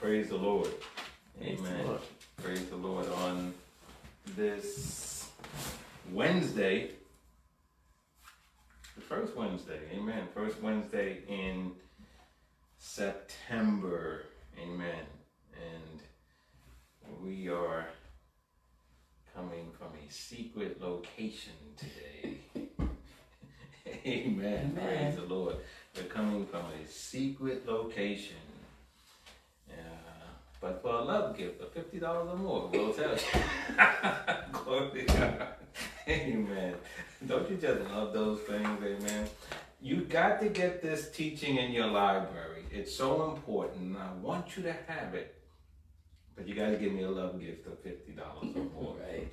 Praise the Lord. Amen. Praise the Lord. On this Wednesday, the first Wednesday, amen. First Wednesday in September, amen. And we are coming from a secret location today. amen. Amen. Praise the Lord. We're coming from a secret location. But for a love gift of fifty dollars or more, we'll tell you. Glory to God. Amen. Don't you just love those things, amen? You got to get this teaching in your library. It's so important. I want you to have it. But you got to give me a love gift of fifty dollars or more. Right.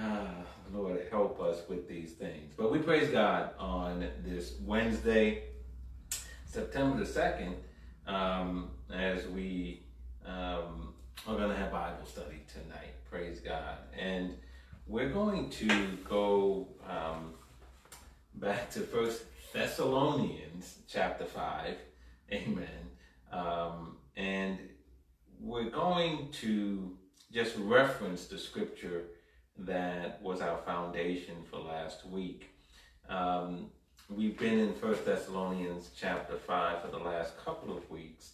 Ah, Lord, help us with these things. But we praise God on this Wednesday, September the 2nd, um, as we um, are going to have Bible study tonight. Praise God. And we're going to go um, back to First Thessalonians chapter 5. Amen. Um, and we're going to just reference the scripture that was our foundation for last week. Um, we've been in First Thessalonians chapter 5 for the last couple of weeks.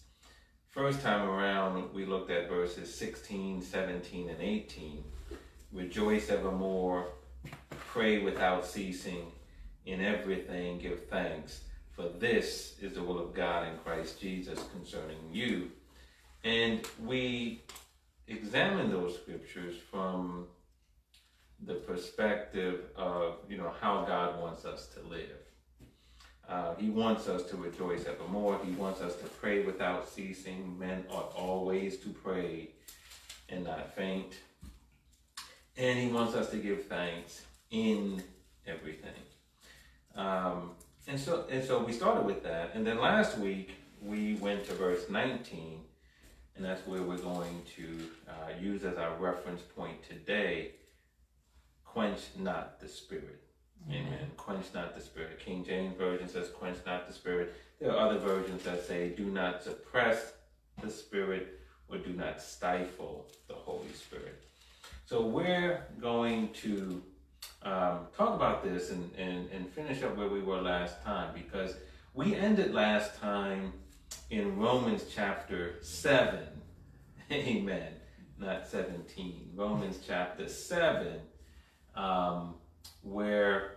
First time around, we looked at verses 16, 17, and 18. Rejoice evermore, pray without ceasing, in everything give thanks, for this is the will of God in Christ Jesus concerning you. And we examine those scriptures from the perspective of you know how God wants us to live. Uh, he wants us to rejoice evermore. He wants us to pray without ceasing. Men ought always to pray and not faint. And he wants us to give thanks in everything. Um, and so and so we started with that. And then last week we went to verse 19, and that's where we're going to uh, use as our reference point today quench not the spirit. Amen. Quench not the spirit. King James Version says, quench not the spirit. There are other versions that say, do not suppress the spirit or do not stifle the Holy Spirit. So we're going to um, talk about this and, and, and finish up where we were last time because we ended last time in Romans chapter 7. Amen. Not 17. Romans chapter 7 um, where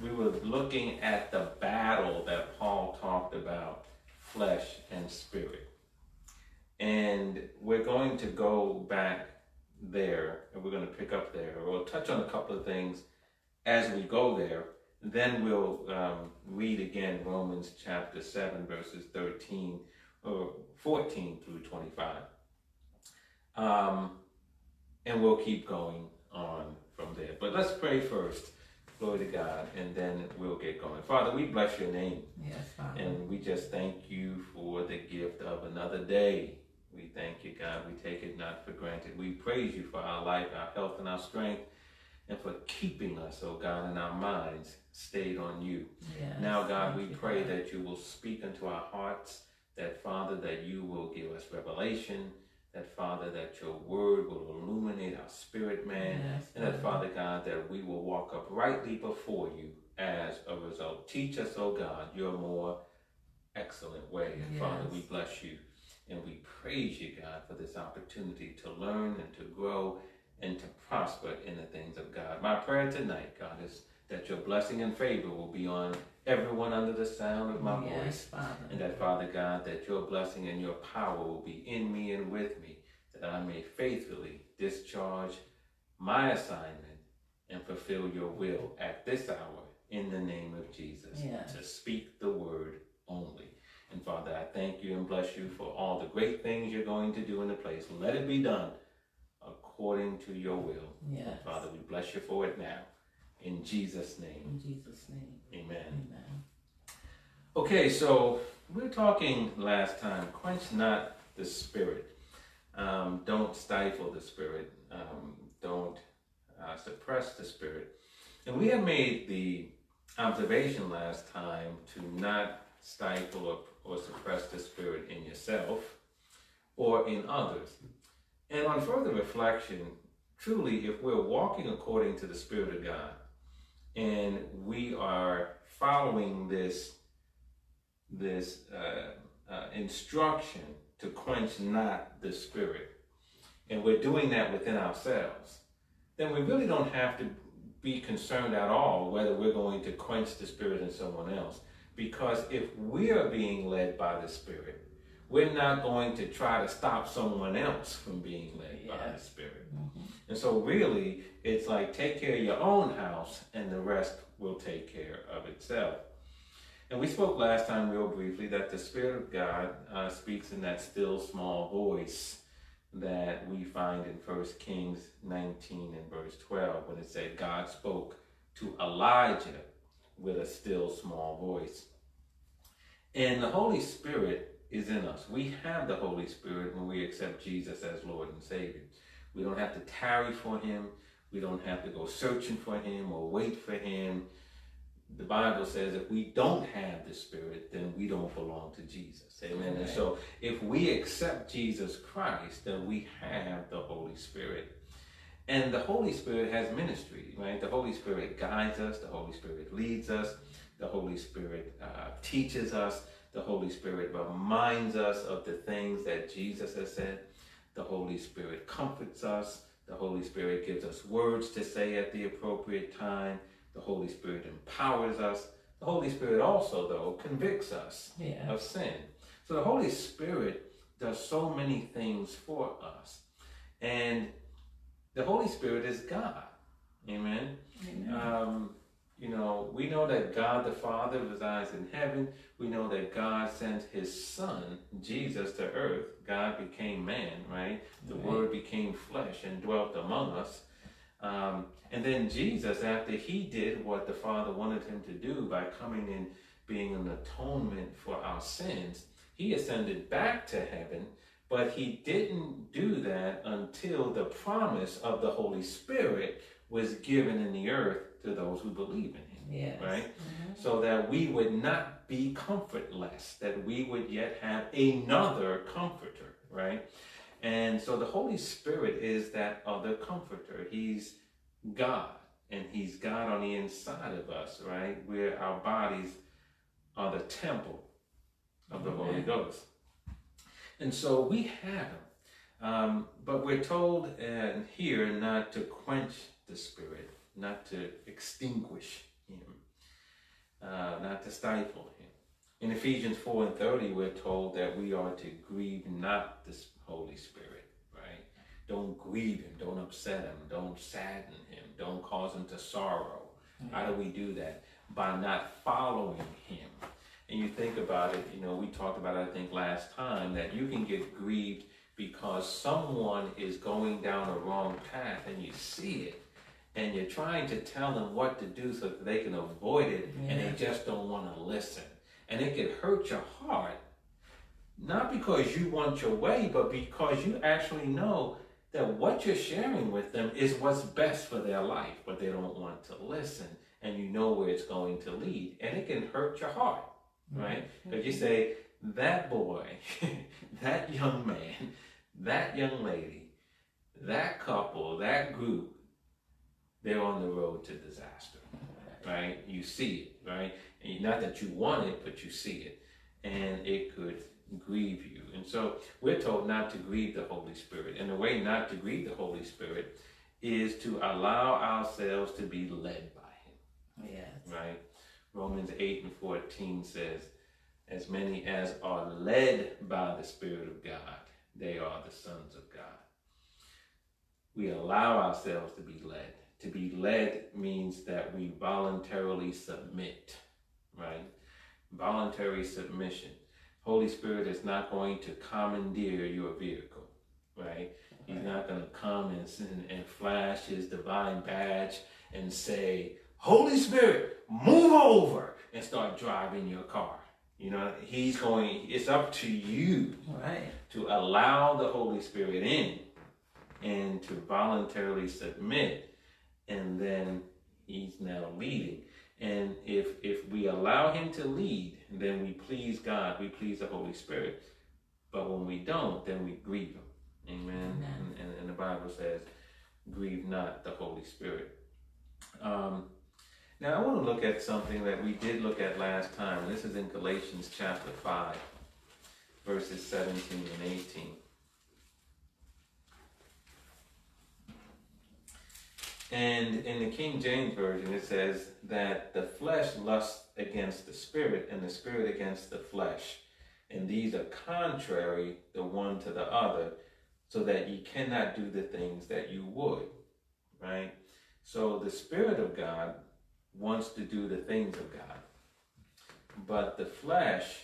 we were looking at the battle that Paul talked about, flesh and spirit. And we're going to go back there and we're going to pick up there. We'll touch on a couple of things as we go there. Then we'll um, read again Romans chapter 7, verses 13 or 14 through 25. Um, and we'll keep going on from there. But let's pray first. Glory to God, and then we'll get going. Father, we bless your name. Yes, Father. And we just thank you for the gift of another day. We thank you, God. We take it not for granted. We praise you for our life, our health, and our strength, and for keeping us, oh God, and our minds stayed on you. Yes, Now, God, we you, pray God. that you will speak unto our hearts, that, Father, that you will give us revelation, that, Father, that your word will illuminate our spirit, man, Yes, and that, Father God, that we will walk uprightly before you as a result. Teach us, oh God, your more excellent way. And Father, we bless you and we praise you, God, for this opportunity to learn and to grow and to prosper in the things of God. My prayer tonight, God, is that your blessing and favor will be on everyone under the sound of my yes, voice. Father. And that, Father God, that your blessing and your power will be in me and with me, that I may faithfully discharge my assignment and fulfill your will at this hour in the name of Jesus. To speak the word only. And Father, I thank you and bless you for all the great things you're going to do in the place. Let it be done according to your will. Yes. Father, we bless you for it now. In Jesus' name, In Jesus' name. amen. Amen. Okay, so we are talking last time, quench not the spirit. Um, don't stifle the spirit. Um, don't uh, suppress the spirit. And we have made the observation last time to not stifle or, or suppress the spirit in yourself or in others. And on further reflection, truly, if we're walking according to the Spirit of God and we are following this, this uh, uh, instruction to quench not the Spirit, and we're doing that within ourselves, then we really don't have to be concerned at all whether we're going to quench the Spirit in someone else. Because if we are being led by the Spirit, we're not going to try to stop someone else from being led yeah. by the Spirit. Mm-hmm. And so, really, it's like take care of your own house, and the rest will take care of itself. And we spoke last time, real briefly, that the Spirit of God uh, speaks in that still small voice that we find in 1 Kings 19 and verse 12, when it said God spoke to Elijah with a still small voice. And the Holy Spirit is in us. We have the Holy Spirit when we accept Jesus as Lord and Savior. We don't have to tarry for him. We don't have to go searching for him or wait for him. The Bible says if we don't have the Spirit, then we don't belong to Jesus. Amen. And so if we accept Jesus Christ, then we have the Holy Spirit. And the Holy Spirit has ministry, right? The Holy Spirit guides us, the Holy Spirit leads us, the Holy Spirit uh, teaches us, the Holy Spirit reminds us of the things that Jesus has said. The Holy Spirit comforts us. The Holy Spirit gives us words to say at the appropriate time. The Holy Spirit empowers us. The Holy Spirit also, though, convicts us yeah. of sin. So the Holy Spirit does so many things for us. And the Holy Spirit is God. Amen. Amen. Um, you know, we know that God the Father resides in heaven. We know that God sent his Son, Jesus, to earth. God became man, right? The right. Word became flesh and dwelt among us. Um, and then Jesus, after he did what the Father wanted him to do by coming in, being an atonement for our sins, he ascended back to heaven. But he didn't do that until the promise of the Holy Spirit was given in the earth to those who believe in him. Yes. Right? Mm-hmm. So that we would not be comfortless, that we would yet have another comforter, right? And so the Holy Spirit is that other comforter. He's God, and He's God on the inside of us, right? Where our bodies are the temple of the Holy Ghost. And so we have Him. Um, but we're told uh, here not to quench the Spirit not to extinguish him, uh, not to stifle him. In Ephesians 4 and 30, we're told that we are to grieve not the Holy Spirit, right? Don't grieve him, don't upset him, don't sadden him, don't cause him to sorrow. Mm-hmm. How do we do that? By not following him. And you think about it, you know, we talked about it, I think, last time, that you can get grieved because someone is going down a wrong path and you see it and you're trying to tell them what to do so that they can avoid it yeah. and they just don't want to listen. And it can hurt your heart, not because you want your way, but because you actually know that what you're sharing with them is what's best for their life, but they don't want to listen and you know where it's going to lead. And it can hurt your heart, mm-hmm. right? Mm-hmm. Because you say, that boy, that young man, that young lady, that couple, that group, they're on the road to disaster, right? You see it, right? And not that you want it, but you see it. And it could grieve you. And so we're told not to grieve the Holy Spirit. And the way not to grieve the Holy Spirit is to allow ourselves to be led by Him. Yes. Right? Romans 8 and 14 says, As many as are led by the Spirit of God, they are the sons of God. We allow ourselves to be led. To be led means that we voluntarily submit, right? Voluntary submission. Holy Spirit is not going to commandeer your vehicle, right? He's not going to come and, and flash his divine badge and say, Holy Spirit, move over and start driving your car. You know, he's going, it's up to you right. to allow the Holy Spirit in and to voluntarily submit and then he's now leading. And if if we allow him to lead, then we please God, we please the Holy Spirit. But when we don't, then we grieve him. Amen. Amen. And, and, and the Bible says, grieve not the Holy Spirit. Um, now, I want to look at something that we did look at last time. and This is in Galatians chapter 5, verses 17 and 18. And in the King James Version, it says that the flesh lusts against the spirit, and the spirit against the flesh. And these are contrary the one to the other, so that ye cannot do the things that you would. Right? So the Spirit of God wants to do the things of God, but the flesh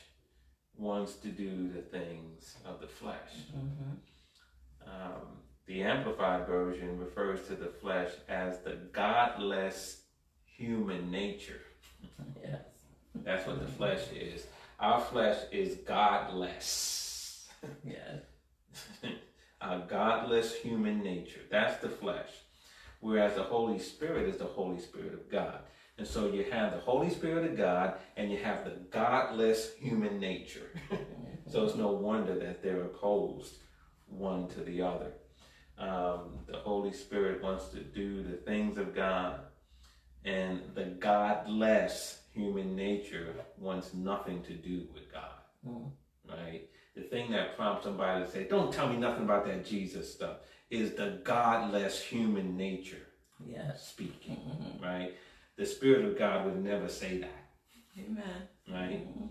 wants to do the things of the flesh. Mm-hmm. Um, the Amplified Version refers to the flesh as the godless human nature. Yes. That's what the flesh is. Our flesh is godless. Yes. a godless human nature. That's the flesh. Whereas the Holy Spirit is the Holy Spirit of God. And so you have the Holy Spirit of God and you have the godless human nature. so it's no wonder that they're opposed one to the other. Um, the Holy Spirit wants to do the things of God, and the godless human nature wants nothing to do with God. Mm. Right? The thing that prompts somebody to say, Don't tell me nothing about that Jesus stuff, is the godless human nature Yes. speaking. Mhm. Right? The Spirit of God would never say that. Amen. Right? Mhm.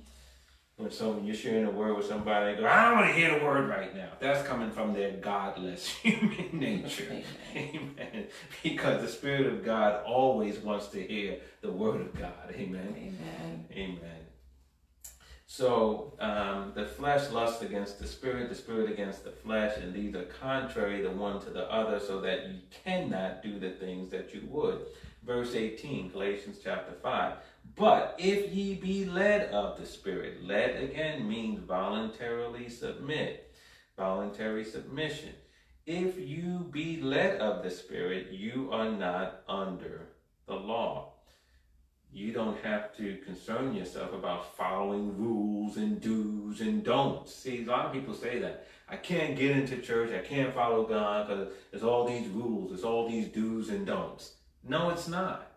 When so when you're sharing a word with somebody, they go, I don't want to hear the word right now. That's coming from their godless human nature. Amen. Amen. Because the Spirit of God always wants to hear the word of God. Amen. Amen. Amen. So um, the flesh lusts against the spirit, the spirit against the flesh, and these are contrary the one to the other, so that you cannot do the things that you would. Verse 18, Galatians chapter 5. But if ye be led of the Spirit, led again means voluntarily submit, voluntary submission. If you be led of the Spirit, you are not under the law. You don't have to concern yourself about following rules and do's and don'ts. See, a lot of people say that. I can't get into church, I can't follow God because there's all these rules, there's all these do's and don'ts. No, it's not.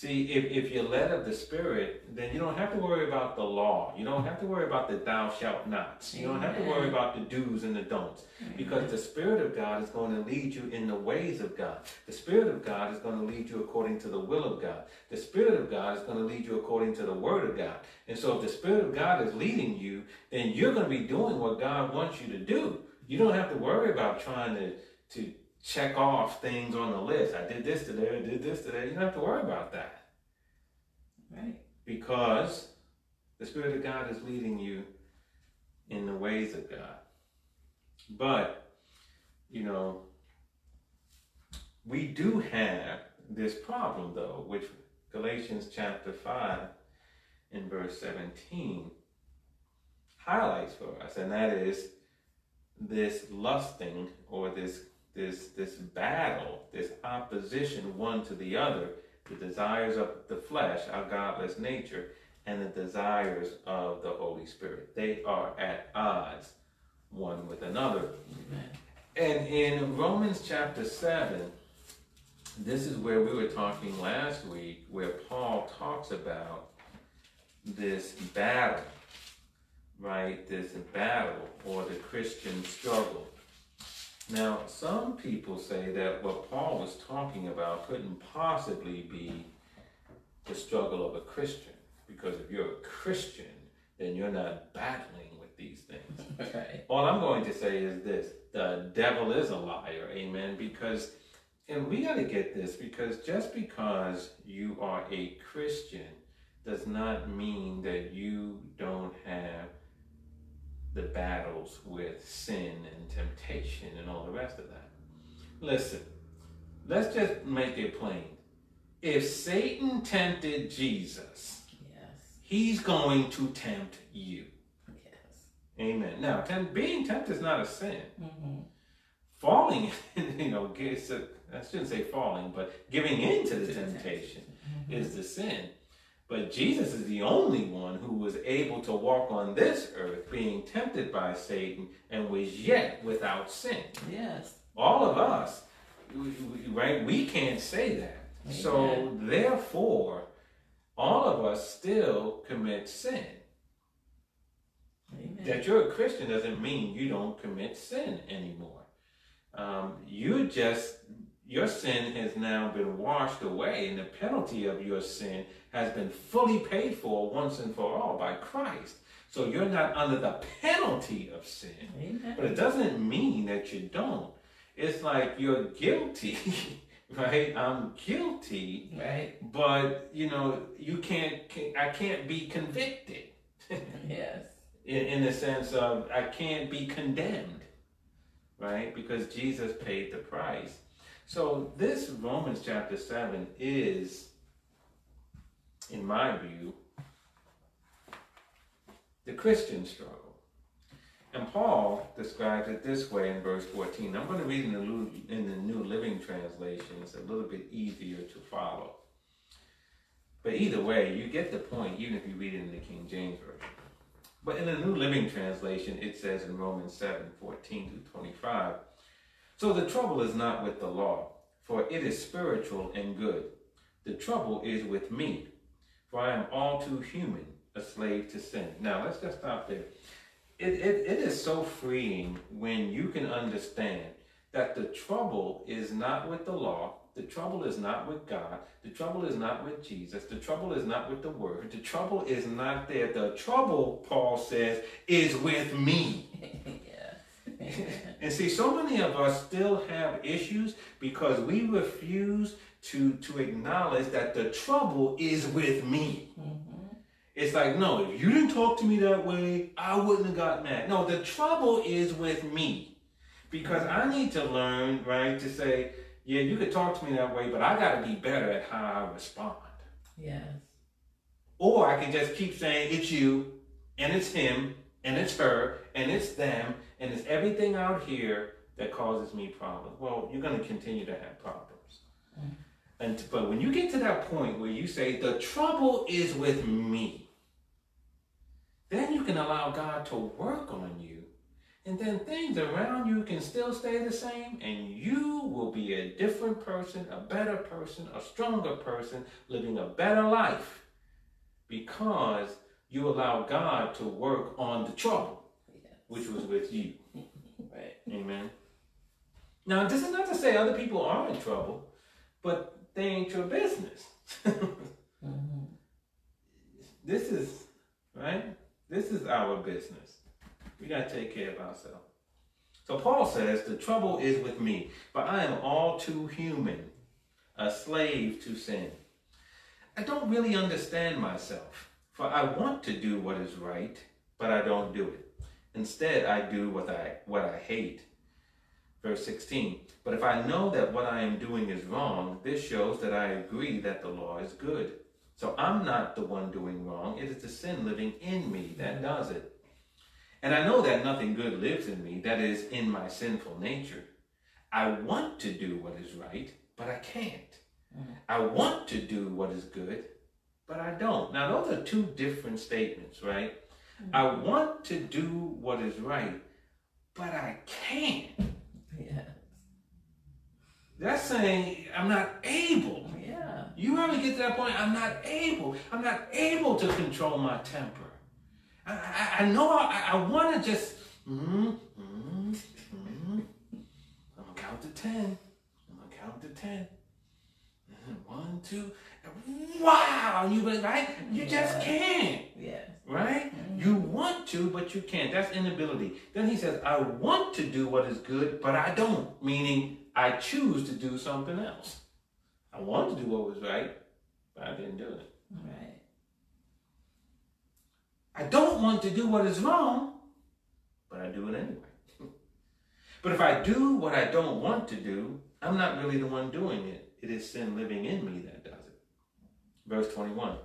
See, if, if you're led of the Spirit, then you don't have to worry about the law. You don't have to worry about the thou shalt nots. You don't have to worry about the do's and the don'ts. Because the Spirit of God is going to lead you in the ways of God. The Spirit of God is going to lead you according to the will of God. The Spirit of God is going to lead you according to the Word of God. And so if the Spirit of God is leading you, then you're going to be doing what God wants you to do. You don't have to worry about trying to, to check off things on the list. I did this today, I did this today. You don't have to worry about that Right. because the Spirit of God is leading you in the ways of God. But, you know, we do have this problem, though, which Galatians chapter 5 in verse 17 highlights for us, and that is this lusting or this this this battle, this opposition one to the other, the desires of the flesh, our godless nature, and the desires of the Holy Spirit. They are at odds one with another. Amen. And in Romans chapter 7, this is where we were talking last week, where Paul talks about this battle, right? This battle or the Christian struggle. Now, some people say that what Paul was talking about couldn't possibly be the struggle of a Christian, because if you're a Christian, then you're not battling with these things. Right. All I'm going to say is this the devil is a liar, amen. Because, and we got to get this, because just because you are a Christian does not mean that you don't have the battles with sin and temptation and all the rest of that. Listen, let's just make it plain. If Satan tempted Jesus, Yes. he's going to tempt you. Yes. Amen. Now, temp- being tempted is not a sin. Mm-hmm. Falling, you know, gets a, I shouldn't say falling, but giving in to the temptation is the sin. But Jesus is the only one who was able to walk on this earth being tempted by Satan and was yet without sin. Yes. All of us, right? We can't say that. Amen. So therefore, all of us still commit sin. Amen. That you're a Christian doesn't mean you don't commit sin anymore. Um, you just your sin has now been washed away, and the penalty of your sin has been fully paid for once and for all by Christ. So you're not under the penalty of sin. Amen. But it doesn't mean that you don't. It's like you're guilty, right? I'm guilty, Right. but you know, you can't, I can't be convicted Yes. in, in the sense of I can't be condemned, right? Because Jesus paid the price. So this Romans chapter 7 is, in my view, the Christian struggle. And Paul describes it this way in verse 14. I'm going to read in the, in the New Living Translation. It's a little bit easier to follow. But either way, you get the point, even if you read it in the King James Version. But in the New Living Translation, it says in Romans 7 14 to 25, So the trouble is not with the law, for it is spiritual and good. The trouble is with me, for I am all too human, a slave to sin. Now, let's just stop there. It, it, it is so freeing when you can understand that the trouble is not with the law, the trouble is not with God, the trouble is not with Jesus, the trouble is not with the Word, the trouble is not there. The trouble, Paul says, is with me. And see, so many of us still have issues because we refuse to, to acknowledge that the trouble is with me. Mhm. It's like, no, if you didn't talk to me that way, I wouldn't have got mad. No, the trouble is with me. Because I need to learn, right, to say, yeah, you could talk to me that way, but I got to be better at how I respond. Yes. Or I can just keep saying, it's you, and it's him, and it's her, and it's them, and it's everything out here that causes me problems. Well, you're going to continue to have problems. Mm. And, but when you get to that point where you say, the trouble is with me, then you can allow God to work on you. And then things around you can still stay the same, and you will be a different person, a better person, a stronger person, living a better life because you allow God to work on the trouble. Which was with you. Right. Amen. Now, this is not to say other people are in trouble, but they ain't your business. Mhm. this is, right? This is our business. We got to take care of ourselves. So Paul says, The trouble is with me, but I am all too human, a slave to sin. I don't really understand myself, for I want to do what is right, but I don't do it. Instead, I do what I, what I hate. Verse 16 But if I know that what I am doing is wrong, this shows that I agree that the law is good. So I'm not the one doing wrong. It is the sin living in me that does it. And I know that nothing good lives in me, that is, in my sinful nature. I want to do what is right, but I can't. Mhm. I want to do what is good, but I don't. Now, those are two different statements, right? I want to do what is right, but I can't. Yes. That's saying I'm not able. Yeah. You ever get to that point? I'm not able. I'm not able to control my temper. I, I, I know I, I want to just. Mm, mm, mm. I'm gonna count to ten. I'm gonna count to ten. One, two. Wow! You be right? You just can't. Yeah. Right? Mm-hmm. You want to, but you can't. That's inability. Then he says, I want to do what is good, but I don't. Meaning, I choose to do something else. I wanted to do what was right, but I didn't do it. Right. I don't want to do what is wrong, but I do it anyway. but if I do what I don't want to do, I'm not really the one doing it. It is sin living in me that does. Verse 21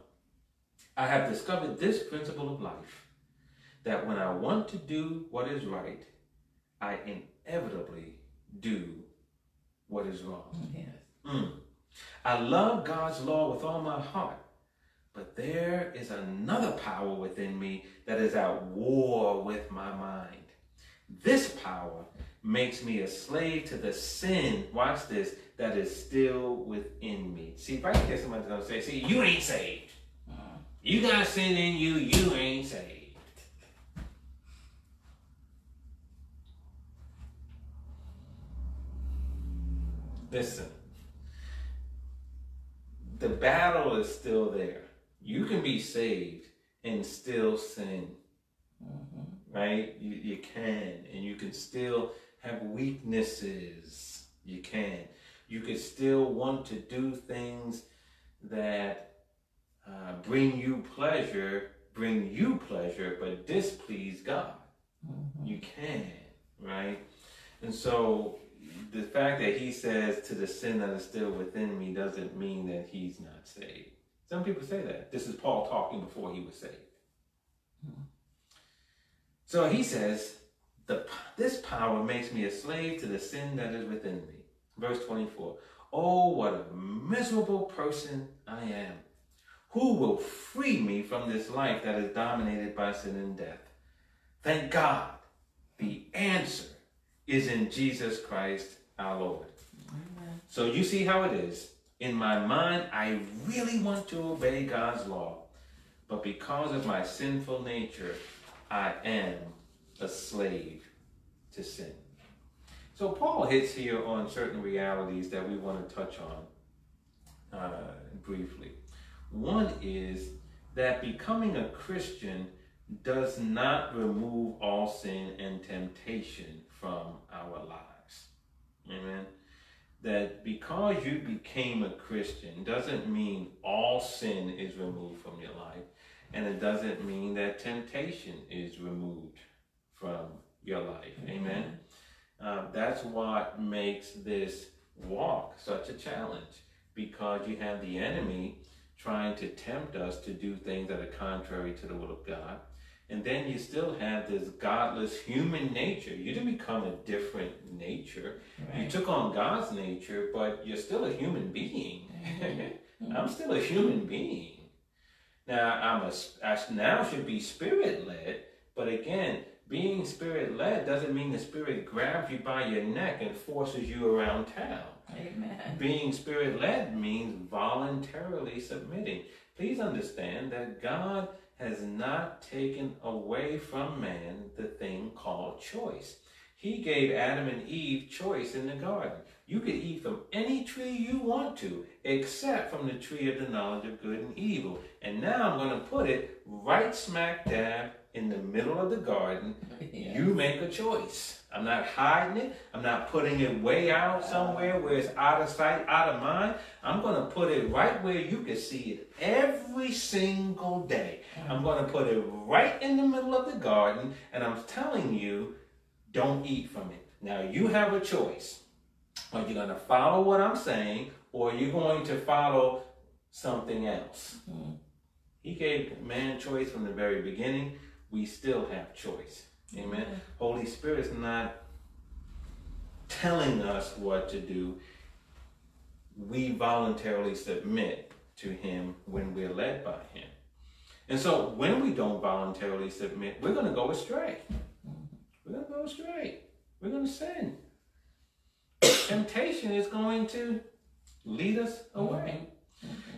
I have discovered this principle of life that when I want to do what is right, I inevitably do what is wrong. Yes. Mm. I love God's law with all my heart, But there is another power within me that is at war with my mind. This power makes me a slave to the sin, watch this, that is still within me. See, if right there, somebody's gonna say, see, you ain't saved. Mm-hmm. You got sin in you, you ain't saved. Listen, the battle is still there. You can be saved and still sin, mm-hmm. right? You, you can, and you can still have weaknesses. You can. You can still want to do things that uh, bring you pleasure, bring you pleasure, but displease God. You can, right? And so the fact that he says to the sin that is still within me doesn't mean that he's not saved. Some people say that. This is Paul talking before he was saved. So he says, the, this power makes me a slave to the sin that is within me. Verse 24. Oh, what a miserable person I am. Who will free me from this life that is dominated by sin and death? Thank God. The answer is in Jesus Christ our Lord. Amen. So you see how it is. In my mind, I really want to obey God's law, but because of my sinful nature, I am a slave to sin. So Paul hits here on certain realities that we want to touch on uh, briefly. One is that becoming a Christian does not remove all sin and temptation from our lives. Amen. That because you became a Christian doesn't mean all sin is removed from your life, and it doesn't mean that temptation is removed from your life. Amen. Uh, that's what makes this walk such a challenge because you have the enemy trying to tempt us to do things that are contrary to the will of God. And then you still have this godless human nature. You didn't become a different nature. You took on God's nature, but you're still a human being. I'm still a human being. Now I'm a I now should be spirit led, but again, being spirit led doesn't mean the spirit grabs you by your neck and forces you around town. Amen. Being spirit led means voluntarily submitting. Please understand that God has not taken away from man the thing called choice. He gave Adam and Eve choice in the garden. You could eat from any tree you want to, except from the tree of the knowledge of good and evil. And now I'm going to put it right smack dab in the middle of the garden you make a choice. I'm not hiding it. I'm not putting it way out somewhere where it's out of sight, out of mind. I'm going to put it right where you can see it every single day. I'm going to put it right in the middle of the garden, and I'm telling you, don't eat from it. Now, you have a choice. Are you going to follow what I'm saying, or are you going to follow something else? Mhm. He gave man choice from the very beginning. We still have choice. Amen. Holy Spirit's not telling us what to do. We voluntarily submit to Him when we're led by Him. And so when we don't voluntarily submit, we're going to go astray. We're going to go astray. We're going to sin. Temptation is going to lead us mm-hmm. away.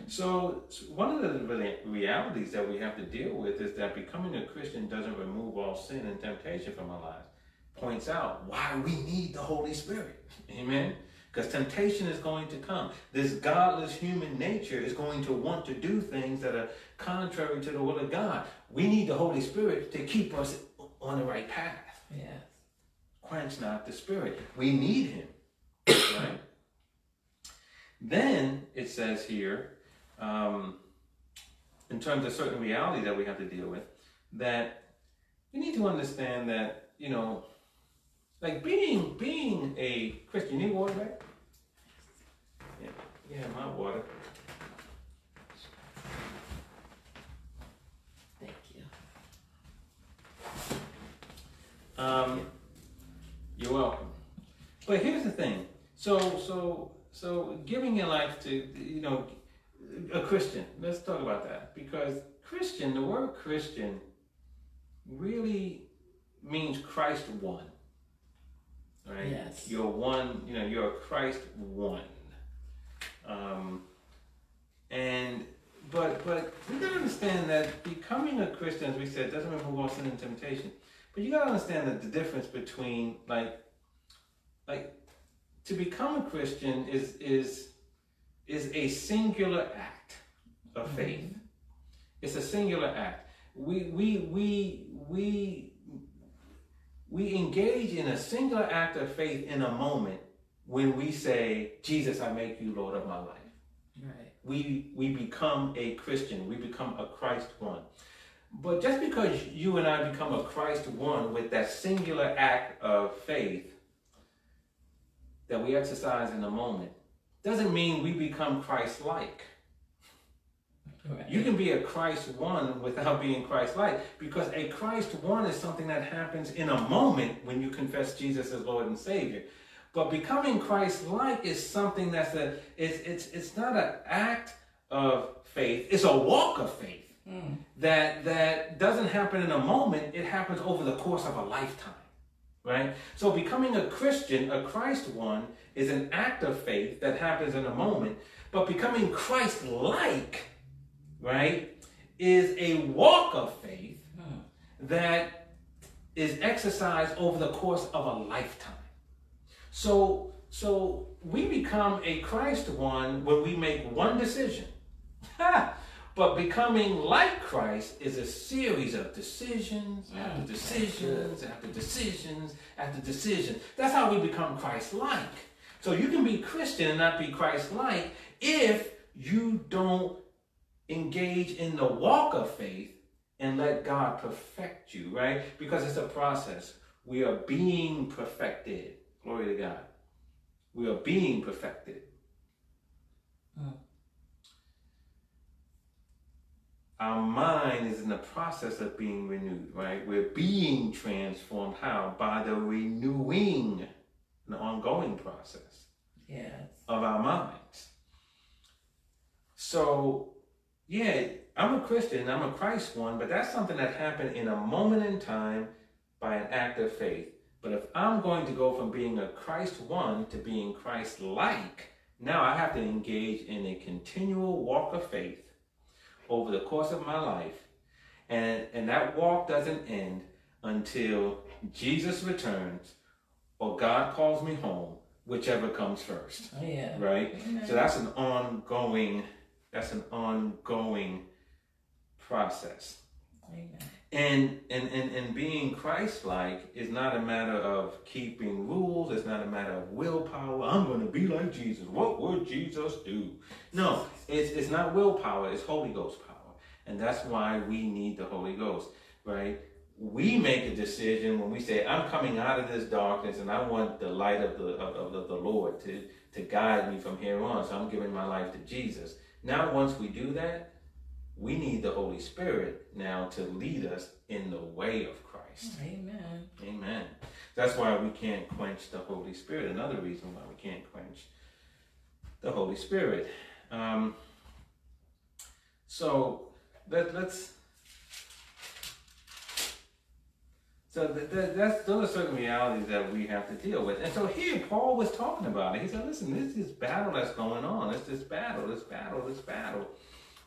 So, one of the realities that we have to deal with is that becoming a Christian doesn't remove all sin and temptation from our lives. Points out why we need the Holy Spirit. Amen. Because temptation is going to come. This godless human nature is going to want to do things that are contrary to the will of God. We need the Holy Spirit to keep us on the right path. Yes. Quench not the Spirit. We need Him. Right? Then it says here, um, in terms of certain realities that we have to deal with, that we need to understand that, you know, like being being a Christian, you need water back? Yeah, yeah, my water. Thank you. Um, you're welcome. But here's the thing. So, so, so, giving your life to, you know, a Christian. Let's talk about that because Christian, the word Christian, really means Christ one. Right? Yes. You're one. You know, you're Christ one. Um, and but but we gotta understand that becoming a Christian, as we said, doesn't mean we're going to sin and temptation. But you gotta understand that the difference between like like to become a Christian is is is a singular act of mm-hmm. faith. It's a singular act. We we we we we engage in a singular act of faith in a moment when we say, Jesus, I make you Lord of my life. Right. We we become a Christian. We become a Christ one. But just because you and I become a Christ one with that singular act of faith that we exercise in a moment, doesn't mean we become Christ like. Right. You can be a Christ one without being Christ like because a Christ one is something that happens in a moment when you confess Jesus as Lord and Savior. But becoming Christ like is something that's a it's it's it's not an act of faith, it's a walk of faith Mm. that that doesn't happen in a moment, it happens over the course of a lifetime. Right? So becoming a Christian, a Christ one, is an act of faith that happens in a moment, but becoming Christ like, right, is a walk of faith that is exercised over the course of a lifetime. So so we become a Christ one when we make one decision. But becoming like Christ is a series of decisions after Mm. decisions after decisions after decisions. That's how we become Christ like. So you can be Christian and not be Christ like if you don't engage in the walk of faith and let God perfect you, right? Because it's a process. We are being perfected. Glory to God. We are being perfected. Mm. Our mind is in the process of being renewed, right? We're being transformed. How? By the renewing, an ongoing process Yes. of our minds. So, yeah, I'm a Christian, I'm a Christ one, but that's something that happened in a moment in time by an act of faith. But if I'm going to go from being a Christ one to being Christ like, now I have to engage in a continual walk of faith over the course of my life. And, and that walk doesn't end until Jesus returns or God calls me home, whichever comes first yeah. right? Amen. So that's an ongoing, that's an ongoing process. Amen. And and and, and being Christ-like is not a matter of keeping rules. It's not a matter of willpower. I'm going to be like Jesus. What would Jesus do? No, it's it's not willpower. It's Holy Ghost power, and that's why we need the Holy Ghost, right? We make a decision when we say, "I'm coming out of this darkness, and I want the light of the of, of the, the Lord to to guide me from here on." So I'm giving my life to Jesus. Now, once we do that, we need the Holy Spirit now to lead us in the way of Christ. Amen. Amen. That's why we can't quench the Holy Spirit. Another reason why we can't quench the Holy Spirit. Um, so let, let's. So th- th- that's those are certain realities that we have to deal with. And so here Paul was talking about it. He said, "Listen, this is battle that's going on. It's this battle, this battle, this battle.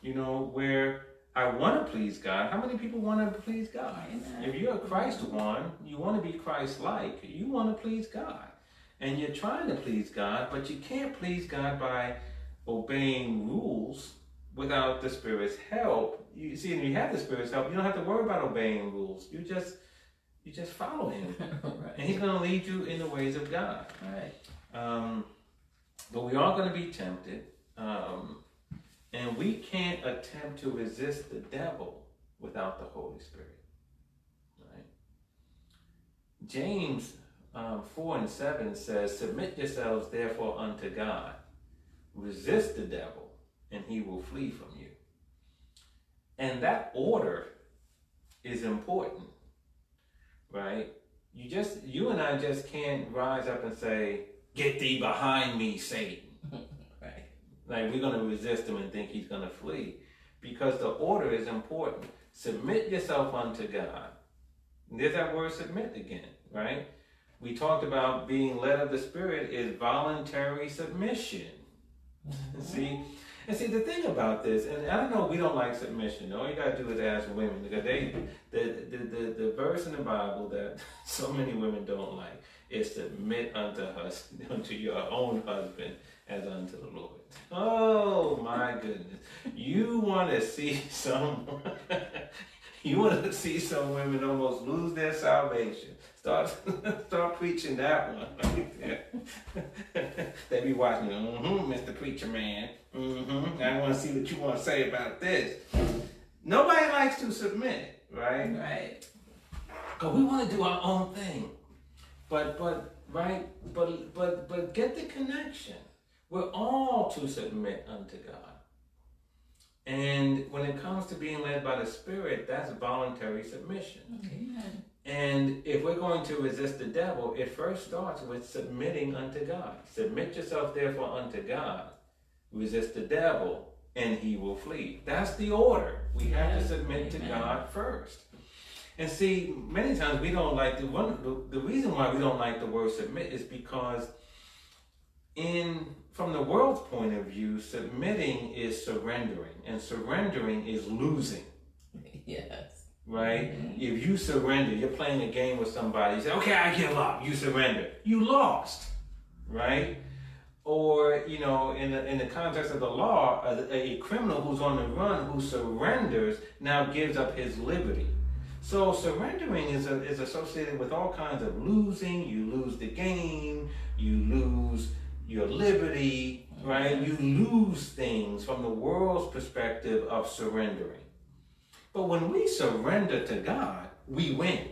You know where." I want to please God. How many people want to please God? Amen. If you're a Christ one, you want to be Christ like, you want to please God. And you're trying to please God, but you can't please God by obeying rules without the Spirit's help. You see, and you have the Spirit's help, you don't have to worry about obeying rules. You just you just follow him. And he's gonna lead you in the ways of God. Right. Um, but we are going to be tempted. Um, and we can't attempt to resist the devil without the Holy Spirit. Right? James um, 4 and 7 says, Submit yourselves therefore unto God. Resist the devil, and he will flee from you. And that order is important. Right? You just you and I just can't rise up and say, Get thee behind me, Satan. Right. Like we're going to resist him and think he's going to flee. Because the order is important. Submit yourself unto God. There's that word submit again, right? We talked about being led of the Spirit is voluntary submission. See? And see the thing about this, and I don't know, we don't like submission. All you gotta do is ask women because they, the, the the the verse in the Bible that so many women don't like is submit unto us unto your own husband as unto the Lord. Oh my goodness! You want to see some? you want to see some women almost lose their salvation? Start start preaching that one. they be watching, mm-hmm, Mr. Preacher Man. Mm-hmm. I want to see what you want to say about this. Nobody likes to submit, right? Right. Cause we want to do our own thing. But but right, but but but get the connection. We're all to submit unto God. And when it comes to being led by the Spirit, that's voluntary submission. Amen. And if we're going to resist the devil, it first starts with submitting unto God. Submit yourself therefore unto God. Resist the devil, and he will flee. That's the order. We have to submit to God first. And see, many times we don't like the one. The, the reason why we don't like the word submit is because, in from the world's point of view, submitting is surrendering, and surrendering is losing Yes. Right? Mhm. If you surrender, you're playing a game with somebody, you say, okay, I give up, you surrender. You lost, right? Or, you know, in the, in the context of the law, a, a criminal who's on the run who surrenders now gives up his liberty. So surrendering is, a, is associated with all kinds of losing. You lose the game, you lose your liberty, right? You lose things from the world's perspective of surrendering. But when we surrender to God, we win,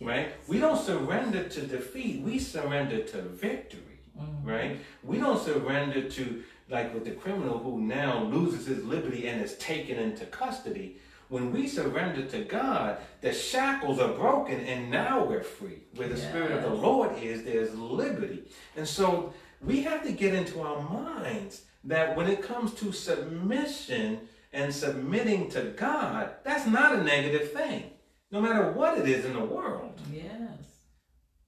right? We don't surrender to defeat, we surrender to victory, Mhm. right? We don't surrender to, like with the criminal who now loses his liberty and is taken into custody. When we surrender to God, the shackles are broken and now we're free. Where the Spirit of the Lord is, there's liberty. And so we have to get into our minds that when it comes to submission and submitting to God, that's not a negative thing. No matter what it is in the world, Yes.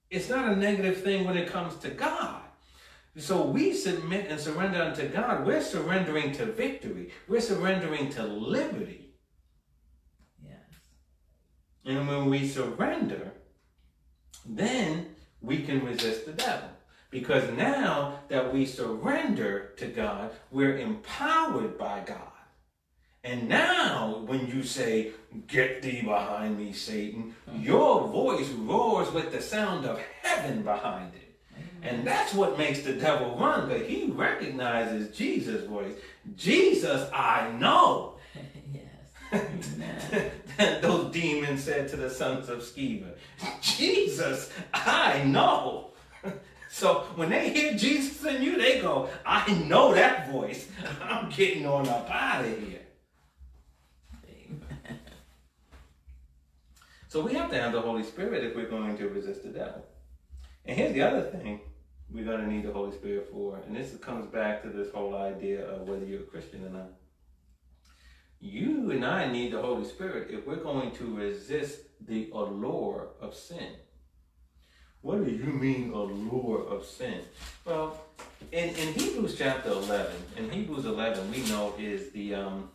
it's not a negative thing when it comes to God. So we submit and surrender unto God. We're surrendering to victory. We're surrendering to liberty. Yes. And when we surrender, then we can resist the devil. Because now that we surrender to God, we're empowered by God. And now, when you say, Get thee behind me, Satan, your voice roars with the sound of heaven behind it. And that's what makes the devil run, because he recognizes Jesus' voice. Jesus, I know. yes. Those demons said to the sons of Sceva, Jesus, I know. So when they hear Jesus in you, they go, I know that voice. I'm getting on up out of here. Amen. So we have to have the Holy Spirit if we're going to resist the devil. And here's the other thing we're going to need the Holy Spirit for, and this comes back to this whole idea of whether you're a Christian or not. You and I need the Holy Spirit if we're going to resist the allure of sin. What do you mean allure of sin? Well, in, in Hebrews chapter 11, in Hebrews 11, we know is the um,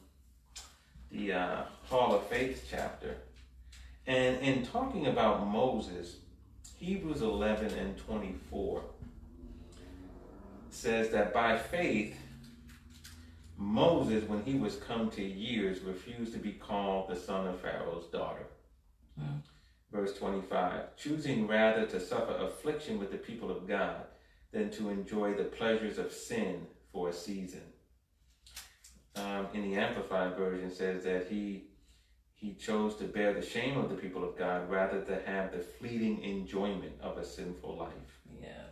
the uh, Hall of Faith chapter. And in talking about Moses, Hebrews 11 and 24 says that by faith, Moses, when he was come to years, refused to be called the son of Pharaoh's daughter. Hmm. Verse 25 choosing rather to suffer affliction with the people of God than to enjoy the pleasures of sin for a season. Um, in the Amplified Version says that he he chose to bear the shame of the people of God rather than have the fleeting enjoyment of a sinful life. Yeah.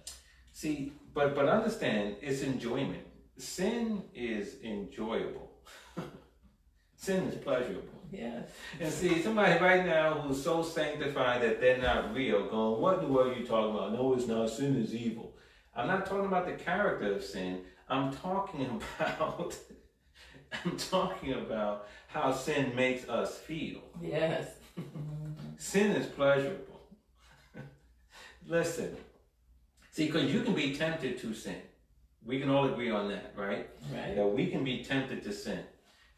See, but but understand it's enjoyment. Sin is enjoyable. Sin is pleasurable. Yes. And see, somebody right now who's so sanctified that they're not real, going, What in the world are you talking about? No, it's not. Sin is evil. I'm not talking about the character of sin. I'm talking about I'm talking about how sin makes us feel. Yes. Sin is pleasurable. Listen, see, because you can be tempted to sin. We can all agree on that, right? Right. That we can be tempted to sin.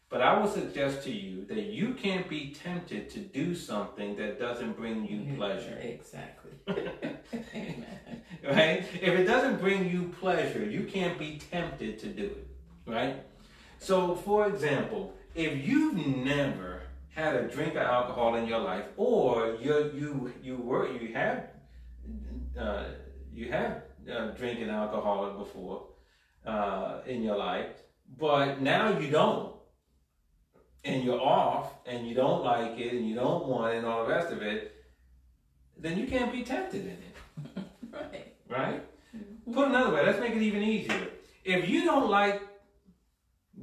But I would suggest to you that you can't be tempted to do something that doesn't bring you pleasure. Exactly. Amen. right? If it doesn't bring you pleasure, you can't be tempted to do it, right? So, for example, if you've never had a drink of alcohol in your life, or you you you were you have uh, you have uh, drinking alcohol before uh, in your life, but now you don't, and you're off, and you don't like it, and you don't want it, and all the rest of it, then you can't be tempted in it Right. right? Put another way, let's make it even easier. If you don't like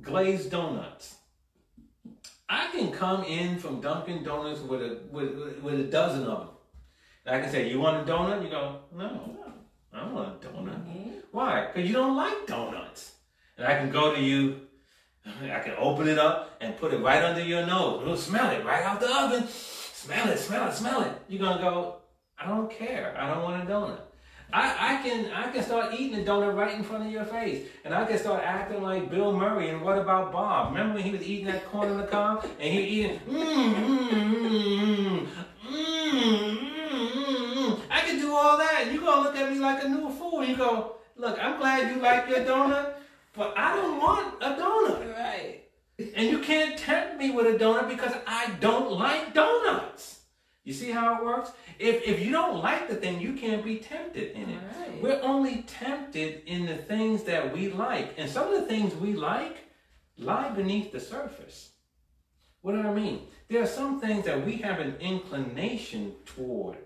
glazed donuts, I can come in from Dunkin' Donuts with a with, with a dozen of them. And I can say, "You want a donut?" You go, "No, I don't want a donut." Mhm. Why? Because you don't like donuts. And I can go to you, I can open it up and put it right under your nose. You'll smell it right out the oven. Smell it, smell it, smell it. You're gonna go, I don't care. I don't want a donut. I, I can I can start eating a donut right in front of your face. And I can start acting like Bill Murray and what about Bob? Remember when he was eating that corn on the cob? And he eating mmm, mmm, mmm, mmm, mmm, mmm, mmm. I can do all that and you're gonna look at me like a new fool. You go, look, I'm glad you like your donut, but I don't want a donut. Right. And you can't tempt me with a donut because I don't like donuts. You see how it works? If, if you don't like the thing, you can't be tempted in it. Right. We're only tempted in the things that we like. And some of the things we like lie beneath the surface. What do I mean? There are some things that we have an inclination toward.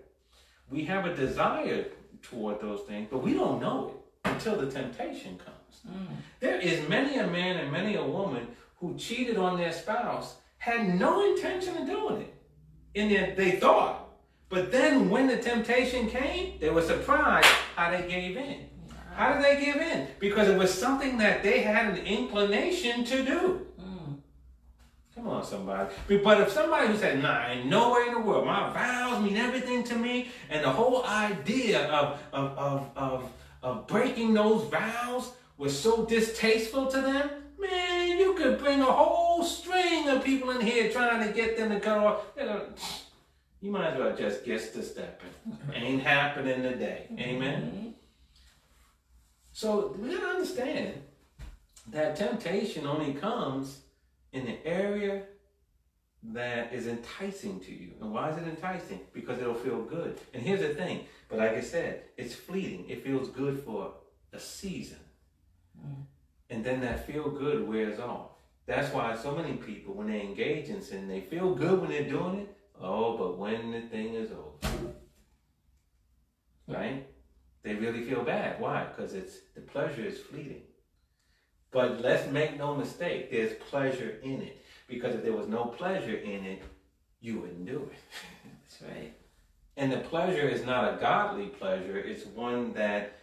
We have a desire toward those things, but we don't know it until the temptation comes. Mm. There is many a man and many a woman who cheated on their spouse, had no intention of doing it. In their, they thought. But then when the temptation came, they were surprised how they gave in. How did they give in? Because it was something that they had an inclination to do. Mm. Come on, somebody. But if somebody who said, nah, ain't no way in the world, my vows mean everything to me, and the whole idea of, of, of, of, of breaking those vows was so distasteful to them, man, you could bring a whole string of people in here trying to get them to cut off. You, might as well just get to stepping. Ain't happening today. Amen? So we gotta understand that temptation only comes in the area that is enticing to you. And why is it enticing? Because it'll feel good. And here's the thing, but like I said, it's fleeting. It feels good for a season. Mm. And then that feel good wears off. That's why so many people, when they engage in sin, they feel good when they're doing it. Oh, but when the thing is over, right? They really feel bad. Why? Because it's the pleasure is fleeting. But let's make no mistake, there's pleasure in it. Because if there was no pleasure in it, you wouldn't do it. That's right. And the pleasure is not a godly pleasure, it's one that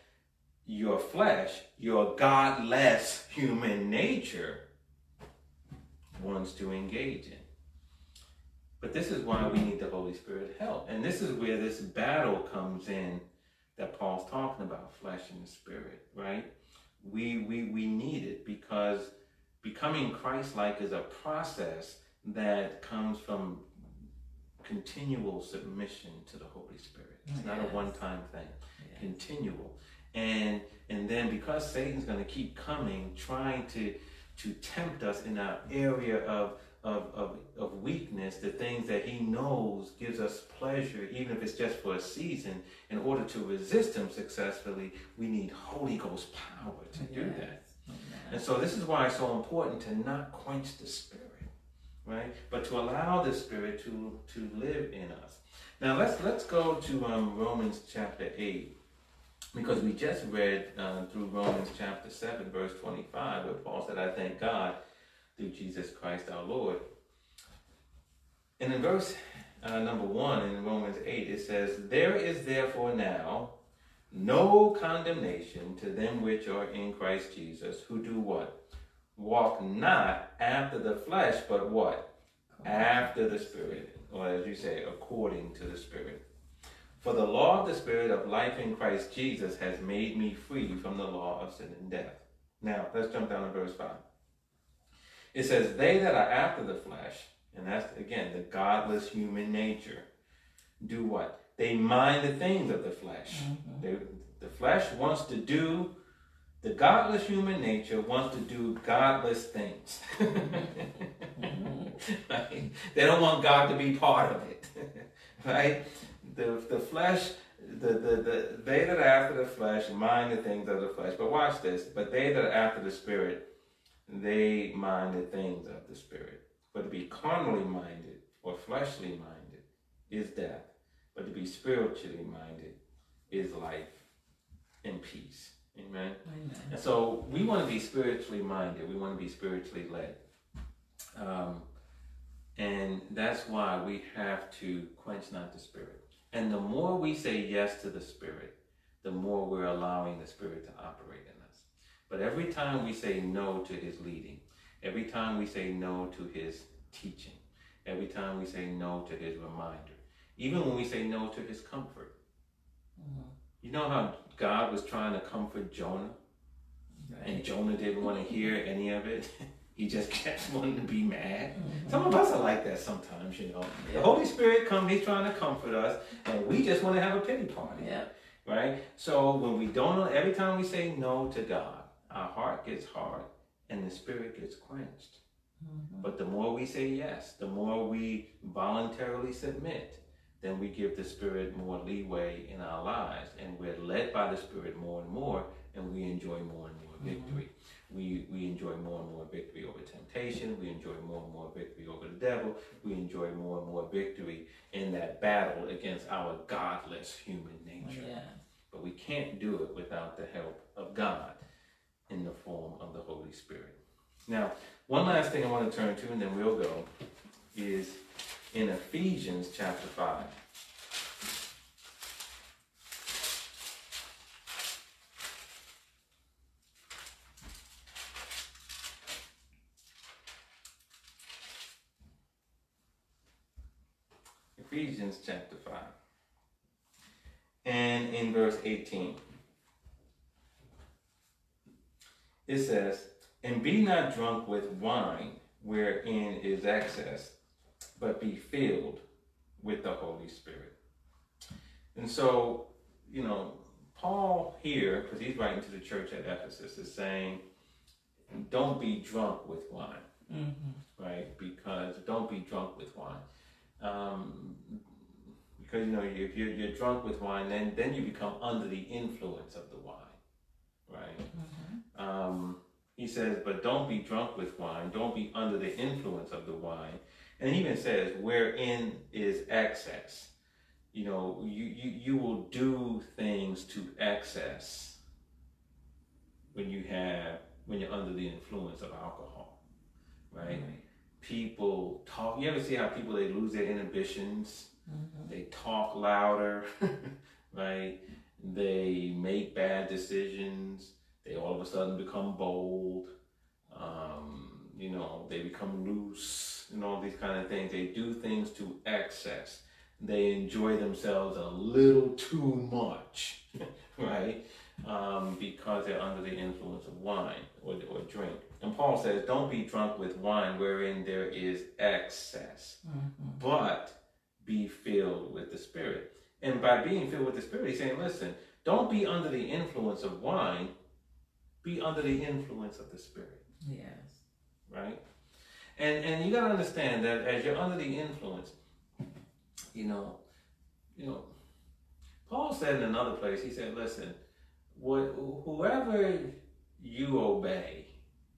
your flesh, your godless human nature, wants to engage in. But this is why we need the Holy Spirit help. And this is where this battle comes in that Paul's talking about, flesh and the spirit, right? We we we need it because becoming Christ-like is a process that comes from continual submission to the Holy Spirit. It's not a one-time thing Yeah. continual and and then because satan's going to keep coming trying to to tempt us in our area of of, of of weakness the things that he knows gives us pleasure even if it's just for a season in order to resist him successfully we need holy ghost power to do that Amen. and so this is why it's so important to not quench the spirit, right? But to allow the spirit to to live in us. Now let's let's go to um, Romans chapter eight because we just read uh, through Romans chapter seven, verse twenty-five, where Paul said, "I thank God through Jesus Christ our Lord." And in verse uh, number one in Romans eight, it says, "There is therefore now no condemnation to them which are in Christ Jesus, who do what? Walk not after the flesh, but what? After the Spirit, or as you say, according to the Spirit. For the law of the Spirit of life in Christ Jesus has made me free from the law of sin and death. Now, let's jump down to verse 5. It says, They that are after the flesh, and that's again the godless human nature, do what? They mind the things of the flesh. Mm-hmm. They, the flesh wants to do, the godless human nature wants to do godless things. right? They don't want God to be part of it. right? The, the flesh, the, the, the, they that are after the flesh mind the things of the flesh. But watch this. But they that are after the spirit, they mind the things of the spirit. But to be carnally minded or fleshly minded is death. But to be spiritually minded is life and peace. Amen. Amen. And so we want to be spiritually minded. We want to be spiritually led. Um, and that's why we have to quench not the spirit. And the more we say yes to the spirit, the more we're allowing the spirit to operate in us. But every time we say no to his leading, every time we say no to his teaching, every time we say no to his reminder, even when we say no to his comfort. Mhm. You know how God was trying to comfort Jonah? And Jonah didn't want to hear any of it. he just kept wanting to be mad. Mhm. Some of us are like that sometimes, you know. The Holy Spirit comes, He's trying to comfort us, and we just want to have a pity party, Yeah. right? So when we don't, every time we say no to God, our heart gets hard and the Spirit gets quenched. Mhm. But the more we say yes, the more we voluntarily submit, then we give the Spirit more leeway in our lives, and we're led by the Spirit more and more, and we enjoy more and more victory. We, we enjoy more and more victory over temptation. We enjoy more and more victory over the devil. We enjoy more and more victory in that battle against our godless human nature. Yeah. But we can't do it without the help of God in the form of the Holy Spirit. Now, one last thing I want to turn to, and then we'll go, is in Ephesians chapter 5. Ephesians chapter 5. And in verse 18, it says, And be not drunk with wine, wherein is excess, but be filled with the Holy Spirit. And so, you know, Paul here, because he's writing to the church at Ephesus, is saying, don't be drunk with wine Mm-hmm. right? Because don't be drunk with wine. Um, because you know if you're, you're drunk with wine, then then you become under the influence of the wine, right? Mm-hmm. Um, he says, but don't be drunk with wine. Don't be under the influence of the wine. And he even says, wherein is excess. You know, you, you, you will do things to excess when you have when you're under the influence of alcohol, right? People talk. You ever see how people they lose their inhibitions? Mm-hmm. They talk louder, right? They make bad decisions. They all of a sudden become bold. Um, you know, they become loose and all these kind of things. They do things to excess. They enjoy themselves a little too much, right? Um, because they're under the influence of wine or, or drink. And Paul says, Don't be drunk with wine wherein there is excess, Mm-hmm. but be filled with the Spirit. And by being filled with the Spirit, he's saying, Listen, don't be under the influence of wine, be under the influence of the Spirit Yes. right? And and you gotta understand that as you're under the influence, you know, you know, Paul said in another place, he said, listen, what, whoever you obey,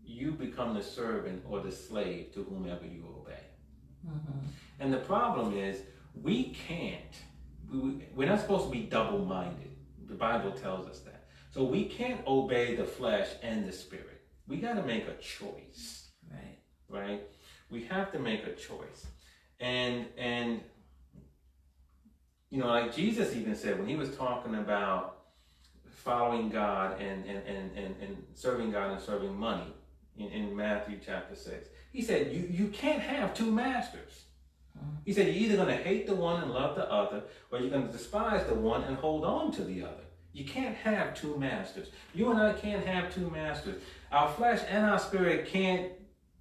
you become the servant or the slave to whomever you obey. Mm-hmm. And the problem is, we can't, we, we're not supposed to be double minded. The Bible tells us that. So we can't obey the flesh and the spirit. We got to make a choice Right. right? We have to make a choice. And and you know, like Jesus even said when he was talking about following God and, and, and, and, and serving God and serving money in, in Matthew chapter 6. He said, you, you can't have two masters. He said, You're either going to hate the one and love the other, or you're going to despise the one and hold on to the other. You can't have two masters. You and I can't have two masters. Our flesh and our spirit can't,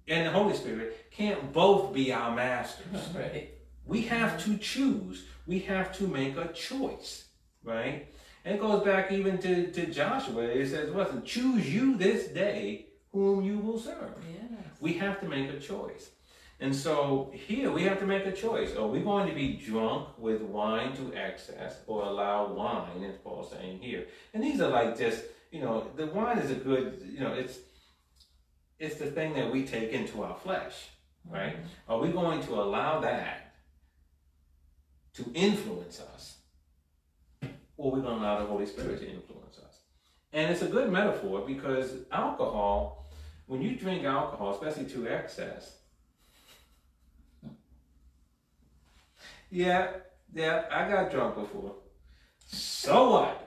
and the Holy Spirit can't both be our masters. Right. We have to choose. We have to make a choice, right? And it goes back even to, to Joshua. It says, Listen, choose you this day whom you will serve. Yes. We have to make a choice. And so here we have to make a choice. Are we going to be drunk with wine to excess or allow wine, as Paul's saying here? And these are like just, you know, the wine is a good, you know, it's it's the thing that we take into our flesh, right? Mm-hmm. Are we going to allow that to influence us? Or are we going to allow the Holy Spirit to influence us? And it's a good metaphor because alcohol, when you drink alcohol, especially to excess, Yeah, yeah, I got drunk before. So what?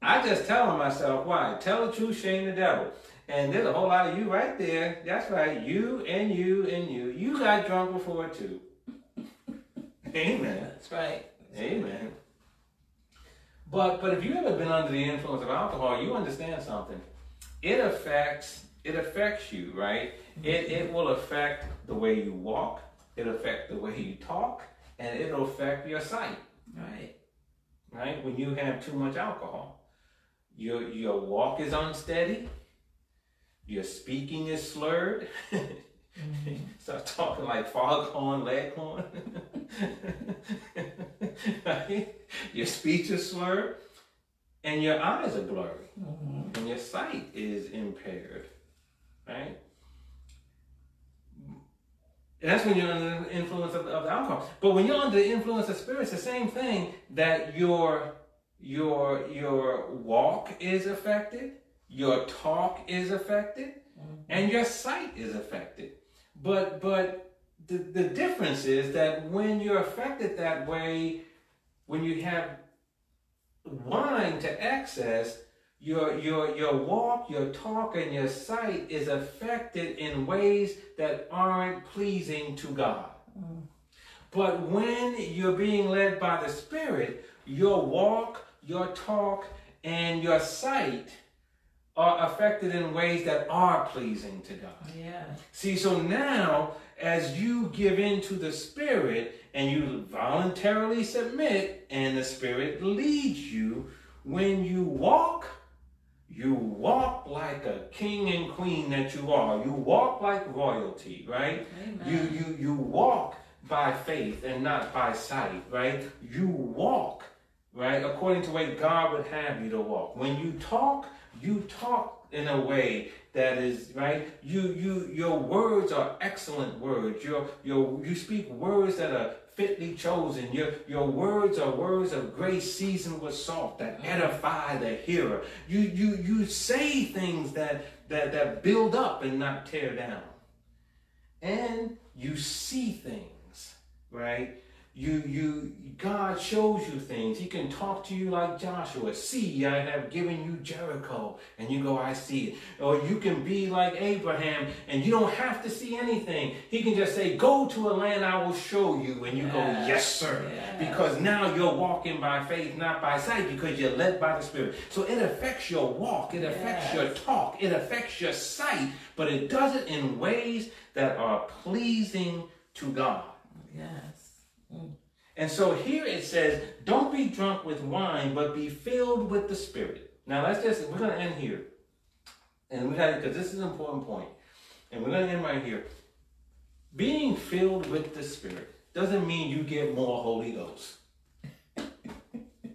I just telling myself why. Tell the truth, shame the devil. And there's a whole lot of you right there. That's right. You and you and you. You got drunk before too. Amen. That's right. Amen. But but if you've ever been under the influence of alcohol, you understand something. It affects it affects you, right? It it will affect the way you walk. It affect the way you talk and it'll affect your sight, Right. right? When you have too much alcohol, your your walk is unsteady, your speaking is slurred. Start talking like foghorn leghorn. right? Your speech is slurred, and your eyes are blurry, Mhm. and your sight is impaired, right? And that's when you're under the influence of, of the alcohol. But when you're under the influence of spirits, the same thing that your your your walk is affected, your talk is affected, mm-hmm. and your sight is affected. But but the, the difference is that when you're affected that way, when you have wine to excess, your your your walk, your talk, and your sight is affected in ways that aren't pleasing to God. Mm. But when you're being led by the Spirit, your walk, your talk, and your sight are affected in ways that are pleasing to God. Yeah. See, so now as you give in to the Spirit and you voluntarily submit, and the Spirit leads you, when you walk, you walk like a king and queen that you are. You walk like royalty, right? Amen. You you you walk by faith and not by sight, right? You walk, right, according to the way God would have you to walk. When you talk, you talk in a way that is right. You you your words are excellent words. Your your you speak words that are fitly chosen. Your your words are words of grace seasoned with salt that edify the hearer. You you you say things that that that build up and not tear down and you see things, right? You you God shows you things. He can talk to you like Joshua. See, I have given you Jericho, and you go, I see it. Or you can be like Abraham, and you don't have to see anything. He can just say, Go to a land I will show you, and you go, Yes. Yes, sir. Yes. Because now you're walking by faith, not by sight, because you're led by the Spirit. So it affects your walk, it affects Yes. your talk, it affects your sight, but it does it in ways that are pleasing to God. Yes. And so here it says, don't be drunk with wine, but be filled with the Spirit. Now let's just, we're going to end here. And we got because this is an important point. And we're going to end right here. Being filled with the Spirit doesn't mean you get more Holy Ghost.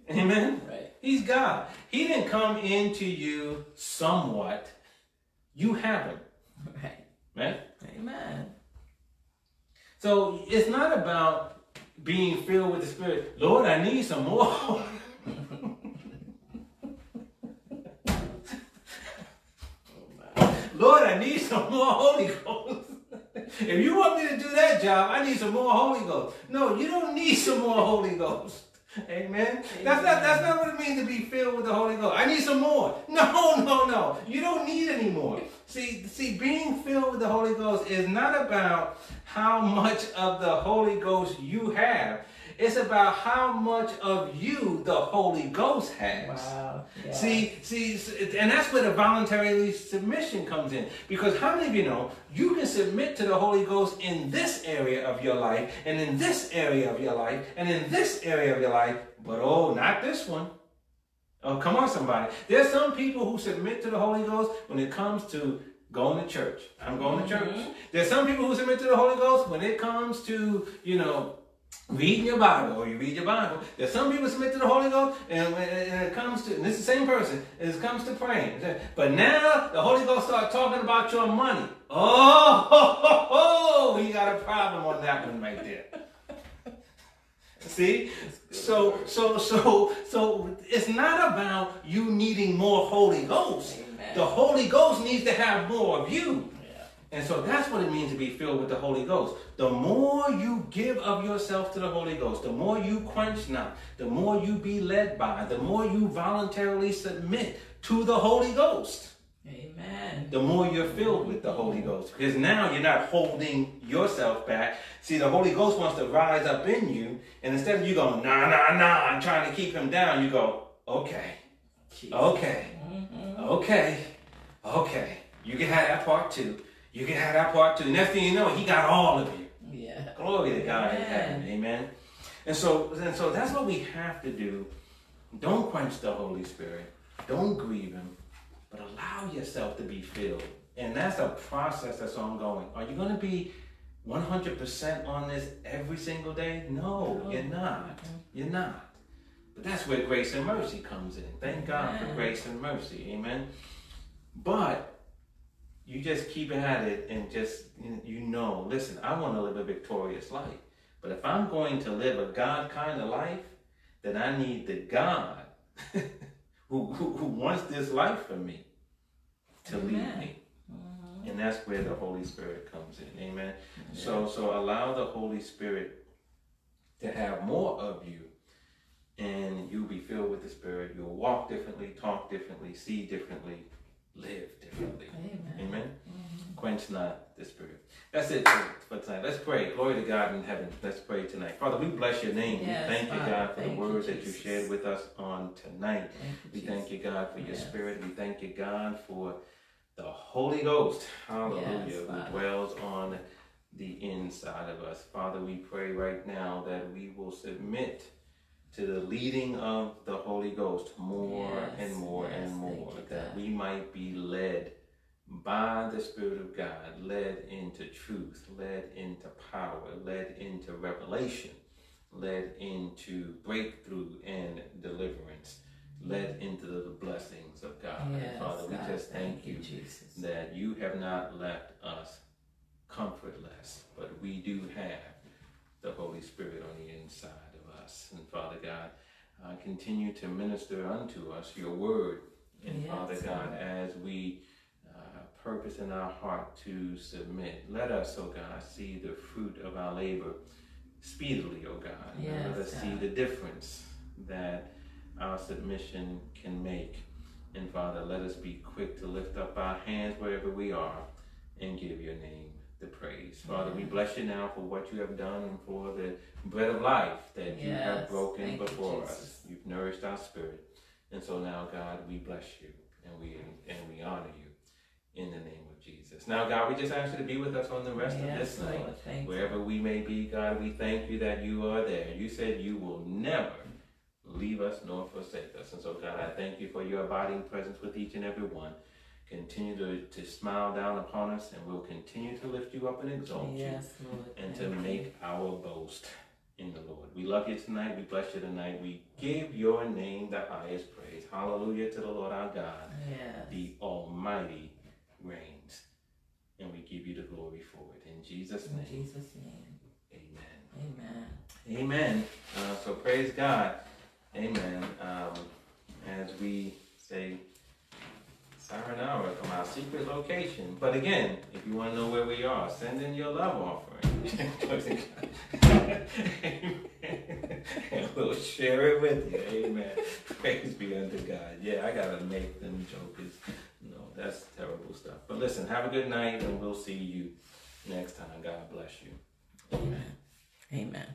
Amen? Right. He's God. He didn't come into you somewhat. You have him. Right. Right? Amen. So it's not about being filled with the Spirit. Lord, I need some more. Lord, I need some more Holy Ghost. if you want me to do that job, I need some more Holy Ghost. No, you don't need some more Holy Ghost. Amen. That's not that's not what it means to be filled with with the Holy Ghost. I need some more. No, no, no. You don't need any more. See, see, being filled with the Holy Ghost is not about how much of the Holy Ghost you have. It's about how much of you the Holy Ghost has. Wow. Yeah. See, see, and that's where the voluntary submission comes in. Because how many of you know you can submit to the Holy Ghost in this area of your life, and in this area of your life, and in this area of your life, but oh, not this one. Oh, come on, somebody. There's some people who submit to the Holy Ghost when it comes to going to church. I'm going to mm-hmm. church. There's some people who submit to the Holy Ghost when it comes to, you know, reading your Bible or you read your Bible. There's some people submit to the Holy Ghost, and when it comes to, and this is the same person, it comes to praying. But now the Holy Ghost start talking about your money. Oh, ho, ho, ho, he got a problem on that one right there. See? So, so, so, so it's not about you needing more Holy Ghost. Amen. The Holy Ghost needs to have more of you. And so that's what it means to be filled with the Holy Ghost. The more you give of yourself to the Holy Ghost, the more you quench not, the more you be led by, the more you voluntarily submit to the Holy Ghost, Amen. the more you're filled with the Holy Ghost. Because now you're not holding yourself back. See, the Holy Ghost wants to rise up in you, and instead of you going, nah, nah, nah, I'm trying to keep him down, you go, okay, Jesus. okay. Mhm. Okay, okay. You can have that part too. You can have that part too. Next thing you know, he got all of you. Yeah. Glory to God in Amen. heaven. Amen. And so, and so that's what we have to do. Don't quench the Holy Spirit. Don't grieve him, but allow yourself to be filled. And that's a process that's ongoing. Are you going to be 100% on this every single day? No, No. you're not. You're not. But that's where grace and mercy comes in. Thank God for grace and mercy. Amen. But you just keep at it and just you know, listen, I want to live a victorious life. But if I'm going to live a God kind of life, then I need the God who, who, who wants this life for me to lead Amen. me. Mhm. And that's where the Holy Spirit comes in. Amen. So so allow the Holy Spirit to have more of you and you'll be filled with the Spirit. You'll walk differently, talk differently, see differently, live differently. Amen. Amen. Mhm. Quench not the Spirit. That's it for, tonight. Let's pray. Glory to God in heaven. Let's pray tonight. Father, we bless your name. Yes, we thank you, God, for the you, that you shared with us on tonight. Thank you, We Jesus. thank you, God, for your Yes. spirit. We thank you, God, for the Holy Ghost. Hallelujah. Yes, who dwells on the inside of us. Father, we pray right now that we will submit to the leading of the Holy Ghost more Yes, and more yes, and more. you, that we might be led by the Spirit of God, led into truth, led into power, led into revelation, led into breakthrough and deliverance, led into the blessings of God. And Yes, Father, we God, just thank you Jesus. that you have not left us comfortless, but we do have the Holy Spirit on the inside us. And Father God, uh, continue to minister unto us your word. And Yes, Father God, as we uh, purpose in our heart to submit, let us, oh God, see the fruit of our labor speedily, oh God. And let Yes, us see the difference that our submission can make. And Father, let us be quick to lift up our hands wherever we are and give your name the praise. Father, we bless you now for what you have done and for the bread of life that you have broken Thank before Jesus. us. You've nourished our spirit. And so now, God, we bless you and we and we honor you in the name of Jesus. Now, God, we just ask you to be with us on the rest of yes, this night. You. Wherever we may be, God, we thank you that you are there. You said you will never leave us nor forsake us. And so, God, I thank you for your abiding presence with each and every one. Continue to, to smile down upon us, and we'll continue to lift you up and exalt you Lord. and to Thank you. make our boast in the Lord. We love you tonight. We bless you tonight. We give your name the highest praise. Hallelujah to the Lord our God. Yes. The Almighty reigns. And we give you the glory for it. In Jesus' In name, Jesus' name. amen. Amen. Amen. Uh, so praise God. Amen. Um, as we say, Hour from our secret location. But again, if you want to know where we are, send in your love offering. And we'll share it with you. Amen. Praise be unto God. Yeah, I gotta make them jokers. No, that's terrible stuff. But listen, have a good night, and we'll see you next time. God bless you. Amen. Amen.